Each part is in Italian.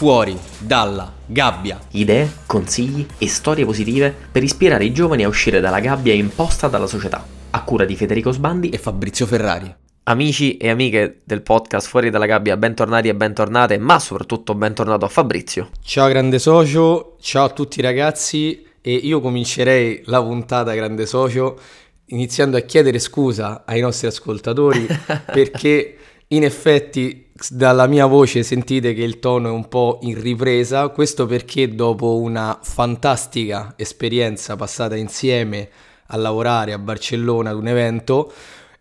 fuori dalla gabbia. Idee, consigli e storie positive per ispirare i giovani a uscire dalla gabbia imposta dalla società. A cura di Federico Sbandi e Fabrizio Ferrari. Amici e amiche del podcast Fuori dalla gabbia, bentornati e bentornate, ma soprattutto bentornato a Fabrizio. Ciao grande socio, ciao a tutti ragazzi e io comincerei la puntata grande socio iniziando a chiedere scusa ai nostri ascoltatori perché in effetti dalla mia voce sentite che il tono è un po' in ripresa, questo perché dopo una fantastica esperienza passata insieme a lavorare a Barcellona ad un evento,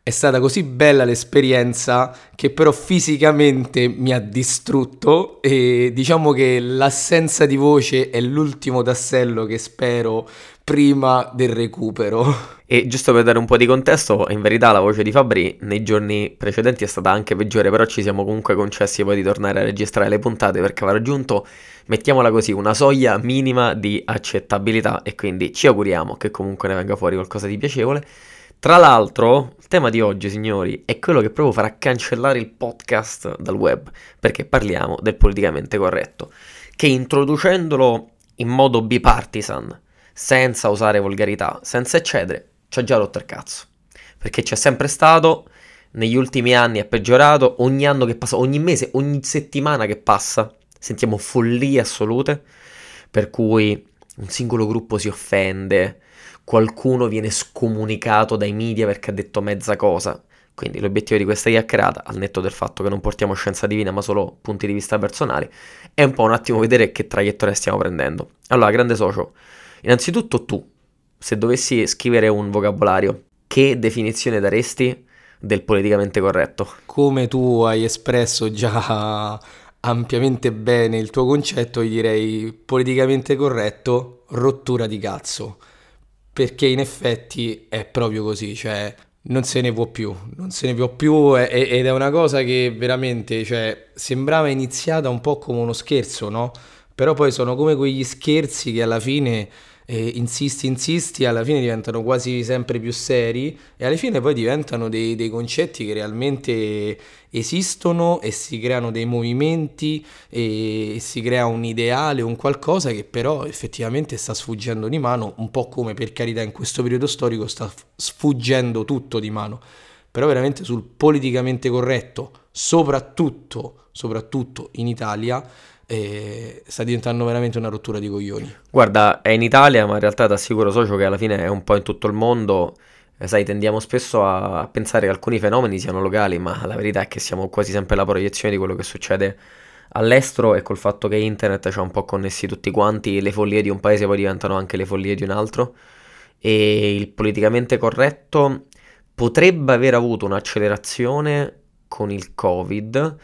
è stata così bella l'esperienza che però fisicamente mi ha distrutto e diciamo che l'assenza di voce è l'ultimo tassello che spero prima del recupero. E giusto per dare un po' di contesto, in verità la voce di Fabri nei giorni precedenti è stata anche peggiore, però ci siamo comunque concessi poi di tornare a registrare le puntate perché aveva raggiunto, mettiamola così, una soglia minima di accettabilità e quindi ci auguriamo che comunque ne venga fuori qualcosa di piacevole. Tra l'altro, il tema di oggi, signori, è quello che proprio farà cancellare il podcast dal web, perché parliamo del politicamente corretto, che introducendolo in modo bipartisan, senza usare volgarità, senza eccedere, ci ha già rotto il cazzo. Perché c'è sempre stato, negli ultimi anni è peggiorato, ogni anno che passa, ogni mese, ogni settimana che passa, sentiamo follie assolute, per cui un singolo gruppo si offende, qualcuno viene scomunicato dai media perché ha detto mezza cosa. Quindi l'obiettivo di questa chiacchierata, al netto del fatto che non portiamo scienza divina ma solo punti di vista personali, è un po' un attimo vedere che traiettoria stiamo prendendo. Allora, grande socio, innanzitutto tu, se dovessi scrivere un vocabolario, che definizione daresti del politicamente corretto? Come tu hai espresso già ampiamente bene il tuo concetto, io direi politicamente corretto, rottura di cazzo. Perché in effetti è proprio così, cioè non se ne può più, non se ne può più ed è una cosa che veramente, cioè, sembrava iniziata un po' come uno scherzo, no? Però poi sono come quegli scherzi che alla fine e insisti, insisti, alla fine diventano quasi sempre più seri e alla fine poi diventano dei, dei, concetti che realmente esistono e si creano dei movimenti e si crea un ideale, un qualcosa che però effettivamente sta sfuggendo di mano, un po' come per carità in questo periodo storico sta sfuggendo tutto di mano, però veramente sul politicamente corretto, soprattutto, soprattutto in Italia, e sta diventando veramente una rottura di coglioni. Guarda, è in Italia, ma in realtà ti assicuro, socio, che alla fine è un po' in tutto il mondo. Eh, sai, tendiamo spesso a, pensare che alcuni fenomeni siano locali, ma la verità è che siamo quasi sempre la proiezione di quello che succede all'estero e col fatto che internet ci ha un po' connessi tutti quanti, le follie di un paese poi diventano anche le follie di un altro. E il politicamente corretto potrebbe aver avuto un'accelerazione con il Covid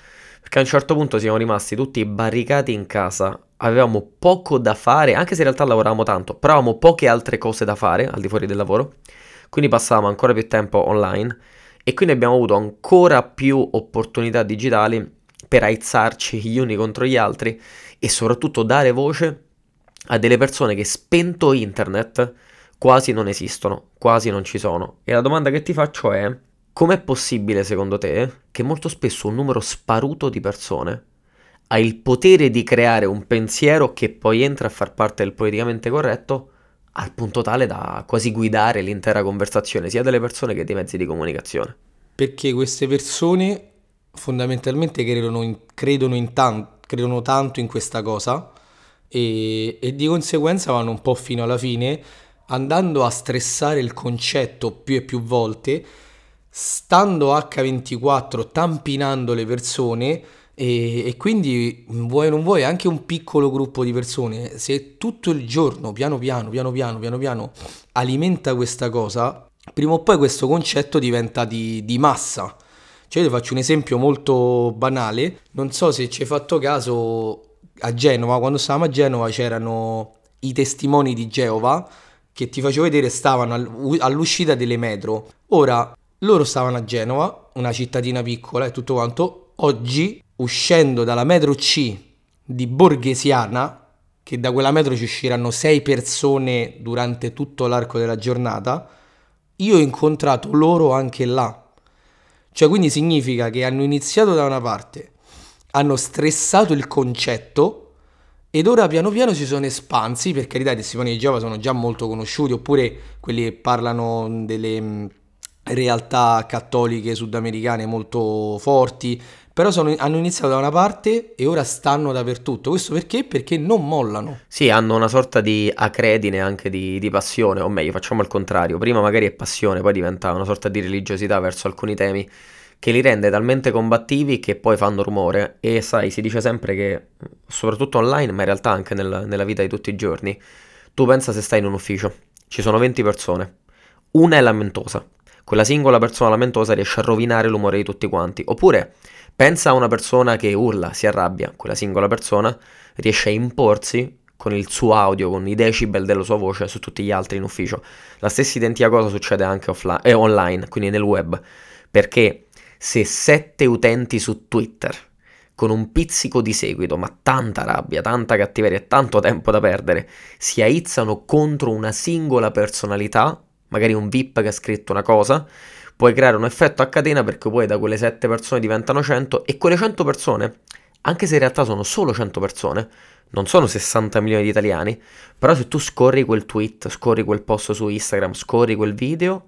perché a un certo punto siamo rimasti tutti barricati in casa, avevamo poco da fare, anche se in realtà lavoravamo tanto, però avevamo poche altre cose da fare al di fuori del lavoro, quindi passavamo ancora più tempo online e quindi abbiamo avuto ancora più opportunità digitali per aizzarci gli uni contro gli altri e soprattutto dare voce a delle persone che spento internet quasi non esistono, quasi non ci sono. E la domanda che ti faccio è Com'è possibile, secondo te, che molto spesso un numero sparuto di persone ha il potere di creare un pensiero che poi entra a far parte del politicamente corretto al punto tale da quasi guidare l'intera conversazione, sia delle persone che dei mezzi di comunicazione? Perché queste persone fondamentalmente credono, in, credono, in tan- credono tanto in questa cosa e, e di conseguenza vanno un po' fino alla fine andando a stressare il concetto più e più volte stando H24 tampinando le persone e, e, quindi vuoi non vuoi anche un piccolo gruppo di persone. Se tutto il giorno piano piano piano piano piano piano alimenta questa cosa prima o poi questo concetto diventa di, di massa. Cioè io ti faccio un esempio molto banale. Non so se ci hai fatto caso a Genova quando stavamo a Genova c'erano i testimoni di Geova che ti facevo vedere stavano all'uscita delle metro. Ora loro stavano a Genova, una cittadina piccola e tutto quanto. Oggi, uscendo dalla metro C di Borghesiana, che da quella metro ci usciranno sei persone durante tutto l'arco della giornata, io ho incontrato loro anche là. Cioè, quindi significa che hanno iniziato da una parte, hanno stressato il concetto ed ora piano piano si sono espansi, per carità i testimoni di Geova sono già molto conosciuti, oppure quelli che parlano delle realtà cattoliche sudamericane molto forti, però sono- hanno iniziato da una parte e ora stanno dappertutto. Questo perché? Perché non mollano. Sì, hanno una sorta di acredine anche di, di passione, o meglio, facciamo il contrario. Prima magari è passione, poi diventa una sorta di religiosità verso alcuni temi che li rende talmente combattivi che poi fanno rumore. E sai, si dice sempre che, soprattutto online, ma in realtà anche nel- nella vita di tutti i giorni, tu pensa se stai in un ufficio, ci sono 20 persone, una è lamentosa, quella singola persona lamentosa riesce a rovinare l'umore di tutti quanti. Oppure pensa a una persona che urla, si arrabbia, quella singola persona riesce a imporsi con il suo audio, con i decibel della sua voce su tutti gli altri in ufficio. La stessa identica cosa succede anche offline, eh, online, quindi nel web, perché se sette utenti su Twitter con un pizzico di seguito, ma tanta rabbia, tanta cattiveria e tanto tempo da perdere, si aizzano contro una singola personalità, magari un VIP che ha scritto una cosa, puoi creare un effetto a catena perché poi da quelle 7 persone diventano 100 e quelle 100 persone, anche se in realtà sono solo 100 persone, non sono 60 milioni di italiani, però se tu scorri quel tweet, scorri quel post su Instagram, scorri quel video,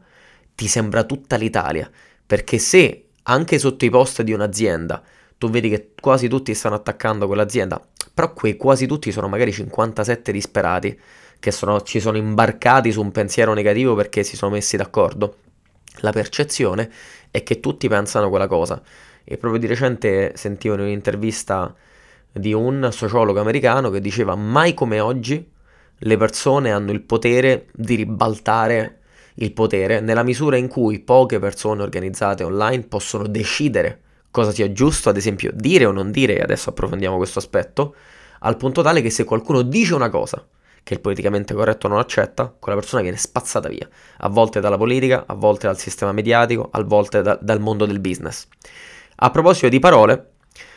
ti sembra tutta l'Italia, perché se anche sotto i post di un'azienda tu vedi che quasi tutti stanno attaccando quell'azienda, però quei quasi tutti sono magari 57 disperati che sono, ci sono imbarcati su un pensiero negativo perché si sono messi d'accordo. La percezione è che tutti pensano quella cosa. E proprio di recente sentivo in un'intervista di un sociologo americano che diceva mai come oggi le persone hanno il potere di ribaltare il potere nella misura in cui poche persone organizzate online possono decidere cosa sia giusto, ad esempio dire o non dire, e adesso approfondiamo questo aspetto, al punto tale che se qualcuno dice una cosa che il politicamente corretto non accetta, quella persona viene spazzata via, a volte dalla politica, a volte dal sistema mediatico, a volte da- dal mondo del business. A proposito di parole,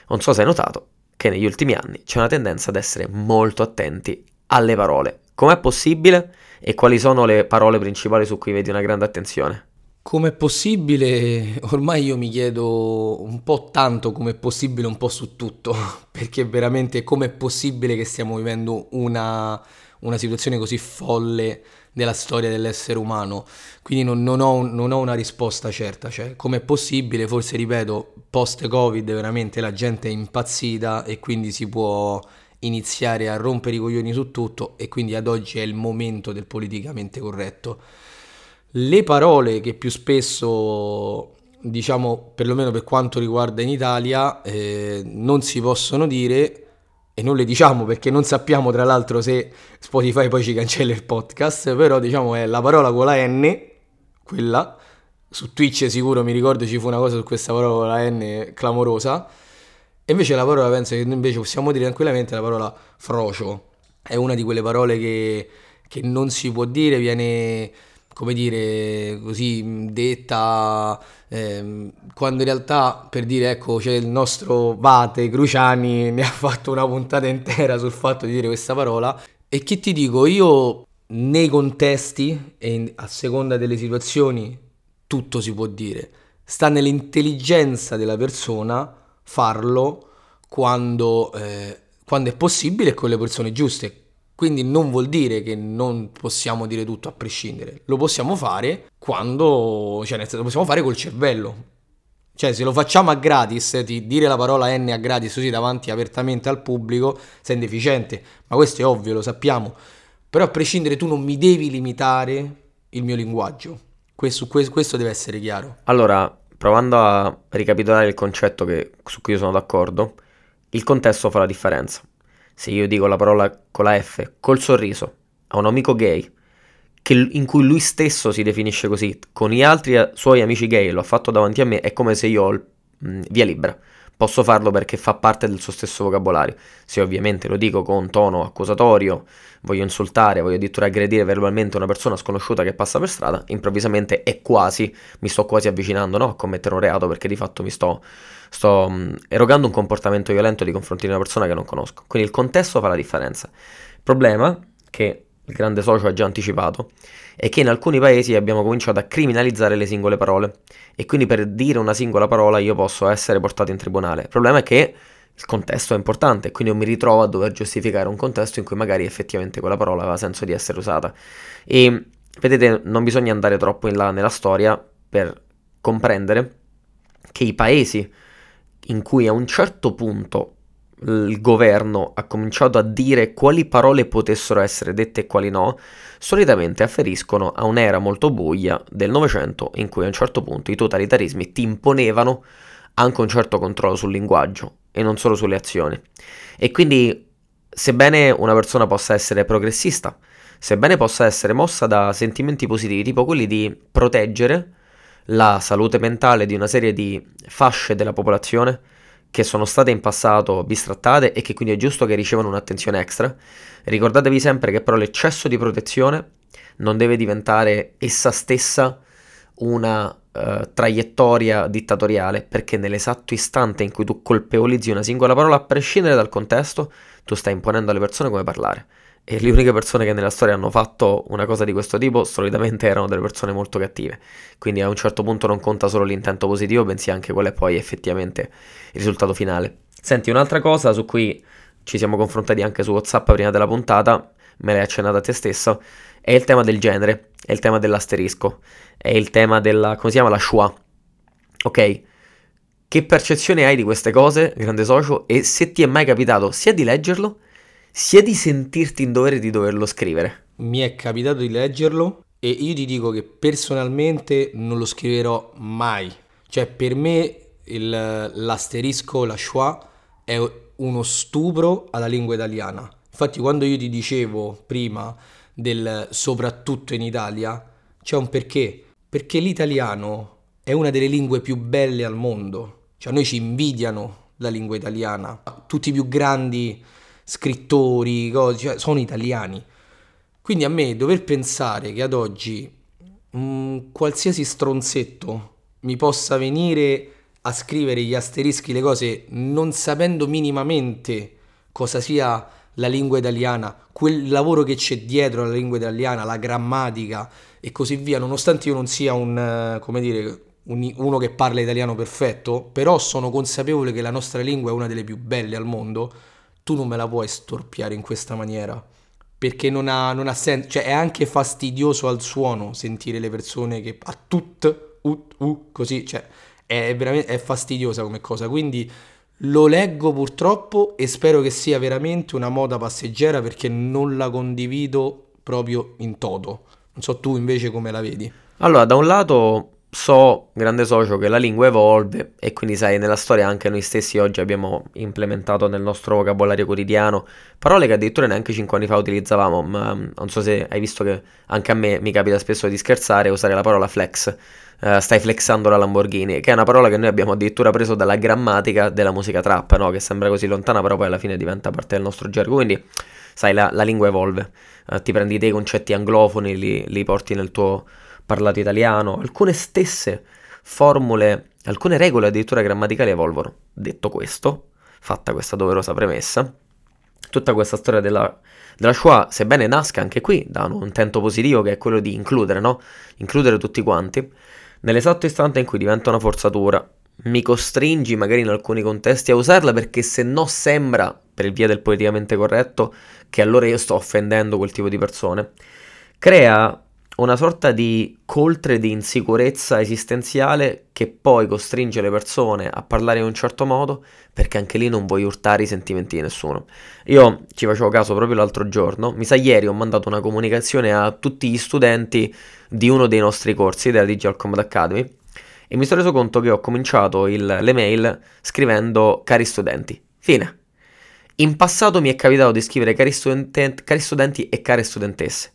non so se hai notato che negli ultimi anni c'è una tendenza ad essere molto attenti alle parole. Com'è possibile e quali sono le parole principali su cui vedi una grande attenzione? Com'è possibile? Ormai io mi chiedo un po' tanto com'è possibile un po' su tutto, perché veramente com'è possibile che stiamo vivendo una, una situazione così folle nella storia dell'essere umano. Quindi non, non ho, non ho una risposta certa, cioè com'è possibile, forse ripeto, post-Covid veramente la gente è impazzita e quindi si può iniziare a rompere i coglioni su tutto e quindi ad oggi è il momento del politicamente corretto. Le parole che più spesso, diciamo, perlomeno per quanto riguarda in Italia, eh, non si possono dire e non le diciamo perché non sappiamo tra l'altro se Spotify poi ci cancella il podcast, però diciamo è la parola con la N, quella, su Twitch sicuro mi ricordo ci fu una cosa su questa parola con la N clamorosa, e invece la parola penso che invece possiamo dire tranquillamente la parola frocio, è una di quelle parole che, che non si può dire, viene come dire, così detta, ehm, quando in realtà per dire, ecco, c'è il nostro Vate Cruciani, ne ha fatto una puntata intera sul fatto di dire questa parola. E che ti dico, io nei contesti e in- a seconda delle situazioni tutto si può dire. Sta nell'intelligenza della persona farlo quando, eh, quando è possibile con le persone giuste. Quindi non vuol dire che non possiamo dire tutto a prescindere, lo possiamo fare quando, cioè nel senso, lo possiamo fare col cervello. Cioè se lo facciamo a gratis, ti dire la parola N a gratis così davanti apertamente al pubblico, sei indeficiente, ma questo è ovvio, lo sappiamo. Però a prescindere tu non mi devi limitare il mio linguaggio. Questo, questo deve essere chiaro. Allora, provando a ricapitolare il concetto che- su cui io sono d'accordo, il contesto fa la differenza. Se io dico la parola con la F, col sorriso, a un amico gay, che- in cui lui stesso si definisce così, con gli altri suoi amici gay, lo ha fatto davanti a me, è come se io ho il- mh, via libera. Posso farlo perché fa parte del suo stesso vocabolario. Se ovviamente lo dico con tono accusatorio, voglio insultare, voglio addirittura aggredire verbalmente una persona sconosciuta che passa per strada, improvvisamente è quasi, mi sto quasi avvicinando no, a commettere un reato perché di fatto mi sto, sto mh, erogando un comportamento violento nei confronti di una persona che non conosco. Quindi il contesto fa la differenza. Problema, che il grande socio ha già anticipato, è che in alcuni paesi abbiamo cominciato a criminalizzare le singole parole e quindi per dire una singola parola io posso essere portato in tribunale. Il problema è che il contesto è importante, quindi io mi ritrovo a dover giustificare un contesto in cui magari effettivamente quella parola aveva senso di essere usata. E vedete, non bisogna andare troppo in là nella storia per comprendere che i paesi in cui a un certo punto il governo ha cominciato a dire quali parole potessero essere dette e quali no, solitamente afferiscono a un'era molto buia del Novecento in cui a un certo punto i totalitarismi ti imponevano anche un certo controllo sul linguaggio e non solo sulle azioni. E quindi, sebbene una persona possa essere progressista, sebbene possa essere mossa da sentimenti positivi, tipo quelli di proteggere la salute mentale di una serie di fasce della popolazione che sono state in passato bistrattate e che quindi è giusto che ricevano un'attenzione extra, ricordatevi sempre che però l'eccesso di protezione non deve diventare essa stessa una uh, traiettoria dittatoriale, perché nell'esatto istante in cui tu colpevolizzi una singola parola, a prescindere dal contesto, tu stai imponendo alle persone come parlare. E le uniche persone che nella storia hanno fatto una cosa di questo tipo solitamente erano delle persone molto cattive. Quindi a un certo punto non conta solo l'intento positivo, bensì anche quello è poi effettivamente il risultato finale. Senti, un'altra cosa su cui ci siamo confrontati anche su WhatsApp prima della puntata, me l'hai accennata a te stesso, è il tema del genere, è il tema dell'asterisco, è il tema della, come si chiama, la schwa. Ok? Che percezione hai di queste cose, grande socio, e se ti è mai capitato sia di leggerlo, sia di sentirti in dovere di doverlo scrivere? Mi è capitato di leggerlo e io ti dico che personalmente non lo scriverò mai. Cioè, per me il, l'asterisco, la schwa, è uno stupro alla lingua italiana. Infatti, quando io ti dicevo prima del soprattutto in Italia, c'è un perché. Perché l'italiano è una delle lingue più belle al mondo. Cioè, noi ci invidiano la lingua italiana. Tutti i più grandi scrittori, cose, cioè, sono italiani. Quindi a me dover pensare che ad oggi un qualsiasi stronzetto mi possa venire a scrivere gli asterischi, le cose, non sapendo minimamente cosa sia la lingua italiana, quel lavoro che c'è dietro alla lingua italiana, la grammatica e così via, nonostante io non sia un, come dire, un, uno che parla italiano perfetto, però sono consapevole che la nostra lingua è una delle più belle al mondo, tu non me la puoi storpiare in questa maniera. Perché non ha, non ha senso, cioè è anche fastidioso al suono sentire le persone che a tut, ut, u, così, cioè è veramente è fastidiosa come cosa. Quindi lo leggo purtroppo e spero che sia veramente una moda passeggera perché non la condivido proprio in toto. Non so tu invece come la vedi. Allora, da un lato so, grande socio, che la lingua evolve e quindi sai, nella storia anche noi stessi oggi abbiamo implementato nel nostro vocabolario quotidiano parole che addirittura neanche 5 anni fa utilizzavamo, ma mm, non so se hai visto che anche a me mi capita spesso di scherzare e usare la parola flex uh, stai flexando la Lamborghini, che è una parola che noi abbiamo addirittura preso dalla grammatica della musica trap, no? che sembra così lontana, però poi alla fine diventa parte del nostro gergo. Quindi, sai, la, la lingua evolve. Uh, ti prendi dei concetti anglofoni, li, li porti nel tuo parlato italiano, alcune stesse formule, alcune regole addirittura grammaticali evolvono. Detto questo, fatta questa doverosa premessa, tutta questa storia della, della Shoah, sebbene nasca anche qui da un intento positivo che è quello di includere, no? Includere tutti quanti, nell'esatto istante in cui diventa una forzatura, mi costringi magari in alcuni contesti a usarla perché se no sembra, per via del politicamente corretto, che allora io sto offendendo quel tipo di persone, crea una sorta di coltre di insicurezza esistenziale che poi costringe le persone a parlare in un certo modo perché anche lì non vuoi urtare i sentimenti di nessuno. Io ci facevo caso proprio l'altro giorno, mi sa ieri ho mandato una comunicazione a tutti gli studenti di uno dei nostri corsi della Digital Combat Academy e mi sono reso conto che ho cominciato il, le mail scrivendo cari studenti. Fine. In passato mi è capitato di scrivere cari, studente, cari studenti e care studentesse,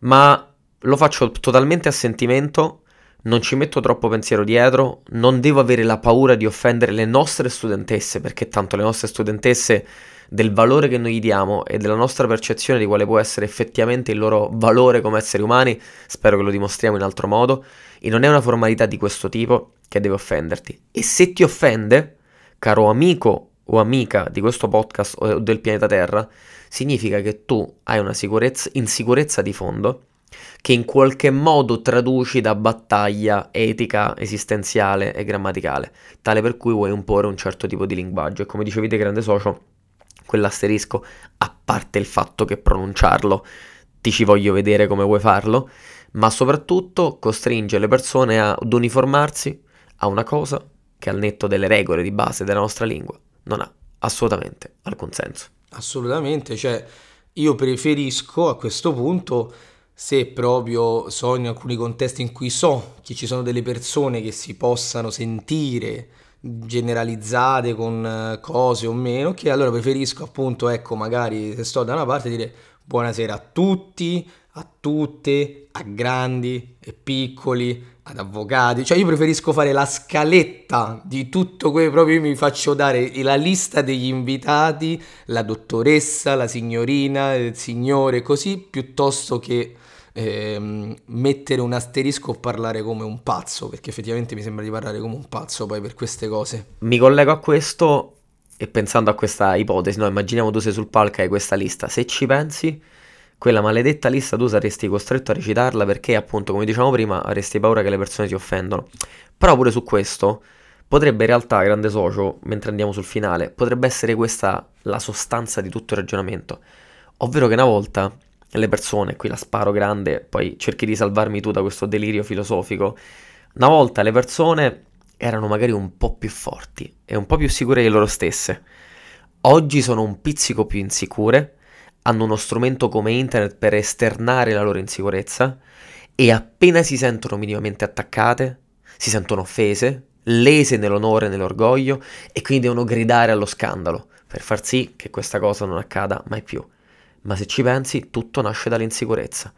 ma lo faccio totalmente a sentimento, non ci metto troppo pensiero dietro, non devo avere la paura di offendere le nostre studentesse, perché tanto le nostre studentesse del valore che noi gli diamo e della nostra percezione di quale può essere effettivamente il loro valore come esseri umani, spero che lo dimostriamo in altro modo, e non è una formalità di questo tipo che deve offenderti. E se ti offende, caro amico o amica di questo podcast o del pianeta Terra, significa che tu hai una insicurezza di fondo che in qualche modo traduci da battaglia etica, esistenziale e grammaticale, tale per cui vuoi imporre un certo tipo di linguaggio. E come dicevi te, grande socio, quell'asterisco, a parte il fatto che pronunciarlo, ti ci voglio vedere come vuoi farlo, ma soprattutto costringe le persone ad uniformarsi a una cosa che al netto delle regole di base della nostra lingua non ha assolutamente alcun senso. Assolutamente, cioè io preferisco a questo punto se proprio so in alcuni contesti in cui so che ci sono delle persone che si possano sentire generalizzate con eh, cose o meno, che allora preferisco appunto, ecco, magari se sto da una parte dire buonasera a tutti, a tutte, a grandi e piccoli, ad avvocati, cioè io preferisco fare la scaletta di tutto quello, proprio io mi faccio dare la lista degli invitati, la dottoressa, la signorina, il signore, così, piuttosto che ehm, mettere un asterisco o parlare come un pazzo, perché effettivamente mi sembra di parlare come un pazzo poi per queste cose. Mi collego a questo e pensando a questa ipotesi, no, immaginiamo tu sei sul palco e hai questa lista, se ci pensi, quella maledetta lista tu saresti costretto a recitarla perché appunto, come dicevamo prima, avresti paura che le persone ti offendono. Però pure su questo potrebbe in realtà, grande socio, mentre andiamo sul finale, potrebbe essere questa la sostanza di tutto il ragionamento. Ovvero che una volta le persone, qui la sparo grande, poi cerchi di salvarmi tu da questo delirio filosofico. Una volta le persone erano magari un po' più forti e un po' più sicure di loro stesse. Oggi sono un pizzico più insicure, hanno uno strumento come internet per esternare la loro insicurezza e appena si sentono minimamente attaccate, si sentono offese, lese nell'onore e nell'orgoglio e quindi devono gridare allo scandalo per far sì che questa cosa non accada mai più. Ma se ci pensi, tutto nasce dall'insicurezza,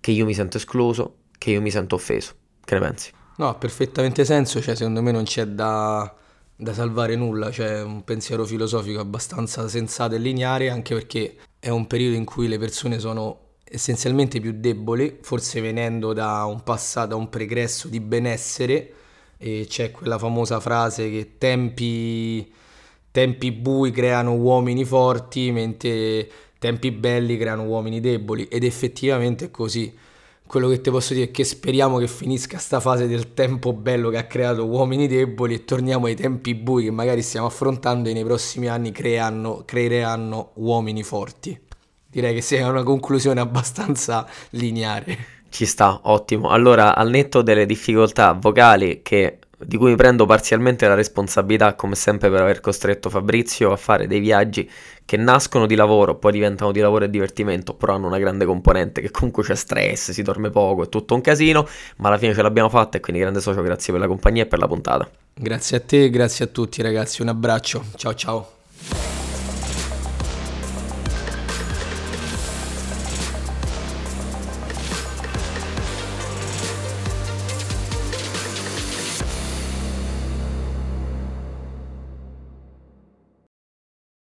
che io mi sento escluso, che io mi sento offeso. Che ne pensi? No, ha perfettamente senso, cioè secondo me non c'è da, da salvare nulla, cioè un pensiero filosofico abbastanza sensato e lineare, anche perché è un periodo in cui le persone sono essenzialmente più deboli, forse venendo da un passato, da un pregresso di benessere, e c'è quella famosa frase che tempi, tempi bui creano uomini forti, mentre tempi belli creano uomini deboli ed effettivamente è così. Quello che ti posso dire è che speriamo che finisca sta fase del tempo bello che ha creato uomini deboli e torniamo ai tempi bui che magari stiamo affrontando e nei prossimi anni creano, creeranno uomini forti. Direi che sia una conclusione abbastanza lineare. Ci sta, ottimo. Allora, al netto delle difficoltà vocali che di cui mi prendo parzialmente la responsabilità, come sempre, per aver costretto Fabrizio a fare dei viaggi che nascono di lavoro, poi diventano di lavoro e divertimento, però hanno una grande componente che comunque c'è stress, si dorme poco, è tutto un casino, ma alla fine ce l'abbiamo fatta e quindi grande socio, grazie per la compagnia e per la puntata. Grazie a te, grazie a tutti ragazzi, un abbraccio, ciao ciao.